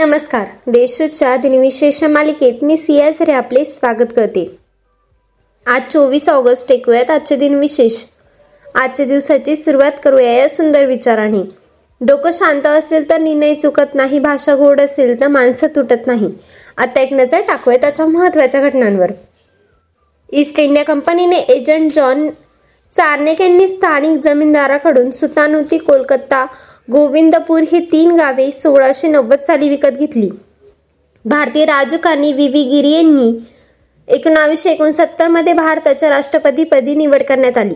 नमस्कार. देशोच्या दिनविशेष मालिकेत मी सियाझरे आपले स्वागत करते. आज चोवीस ऑगस्ट ऐकूयात आजचे दिनविशेष आजच्या दिवसाची सुरुवात करूया या सुंदर विचाराने. डोकं शांत असेल तर निर्णय चुकत नाही भाषा गोड असेल तर माणसं तुटत नाही. आता एक नजर टाकूया त्याच्या महत्त्वाच्या घटनांवर. ईस्ट इंडिया कंपनीने एजंट जॉन चार्नेक यांनी स्थानिक जमीनदाराकडून सुतानुती कोलकाता गोविंदपूर ही तीन गावे सोळाशे नव्वद साली विकत घेतली. भारतीय राजकारणी व्ही. व्ही. गिरी यांनी एकोणावीसशे एकोणसत्तरमध्ये भारताच्या राष्ट्रपतीपदी निवड करण्यात आली.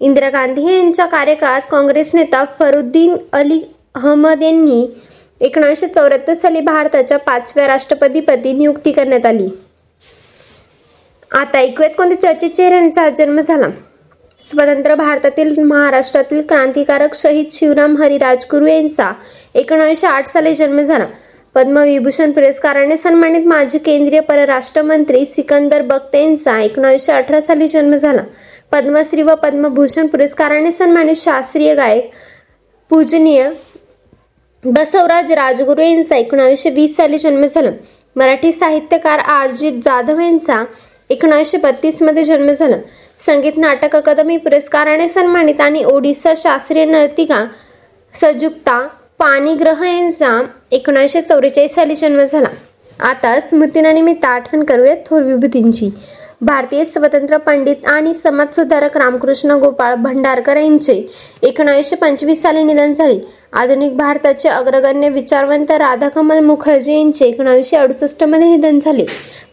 इंदिरा गांधी यांच्या कार्यकाळात काँग्रेस नेता फरुद्दीन अली अहमद यांनी एकोणीसशे चौऱ्याहत्तर साली भारताच्या पाचव्या राष्ट्रपतीपदी नियुक्ती करण्यात आली. आता ऐकूयात कोणत्या चर्चित चेहऱ्यांचा जन्म झाला. स्वतंत्र भारतातील महाराष्ट्रातील क्रांतिकारक शहीद शिवराम हरी राजगुरू यांचा एकोणीसशे आठ साली जन्म झाला. पद्मविभूषण पुरस्काराने सन्मानित माजी केंद्रीय परराष्ट्र मंत्री सिकंदर बक्त यांचा एकोणीसशे अठरा साली जन्म झाला. पद्मश्री व पद्मभूषण पुरस्काराने सन्मानित शास्त्रीय गायक पूजनीय बसवराज राजगुरू यांचा एकोणावीसशे वीस साली जन्म झाला. मराठी साहित्यकार आरजित जाधव यांचा एकोणावीसशे बत्तीसमध्ये जन्म झाला. संगीत नाटक अकादमी पुरस्काराने सन्मानित आणि ओडिसा शास्त्रीय नर्तिका सजुक्ता पाणीग्रह यांचा एकोणीसशे चौवेचाळीस साली जन्म झाला. आता स्मृतीनिमित्त आठवण करूयात थोर विभूतींची. भारतीय स्वतंत्र पंडित आणि समाजसुधारक रामकृष्ण गोपाळ भंडारकर यांचे एकोणीसशे पंचवीस साली निधन झाले. आधुनिक भारताचे अग्रगण्य विचारवंत राधाकमल मुखर्जी यांचे एकोणीसशे अडुसष्टमध्ये निधन झाले.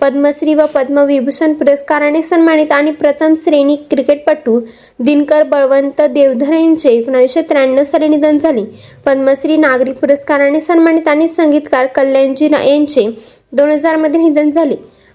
पद्मश्री व पद्मविभूषण पुरस्काराने सन्मानित आणि प्रथम श्रेणी क्रिकेटपटू दिनकर बळवंत देवधर यांचे एकोणीसशे त्र्याण्णव साली निधन झाले. पद्मश्री नागरी पुरस्काराने सन्मानित आणि संगीतकार कल्याणजी यांचे दोन हजारमध्ये निधन झाले.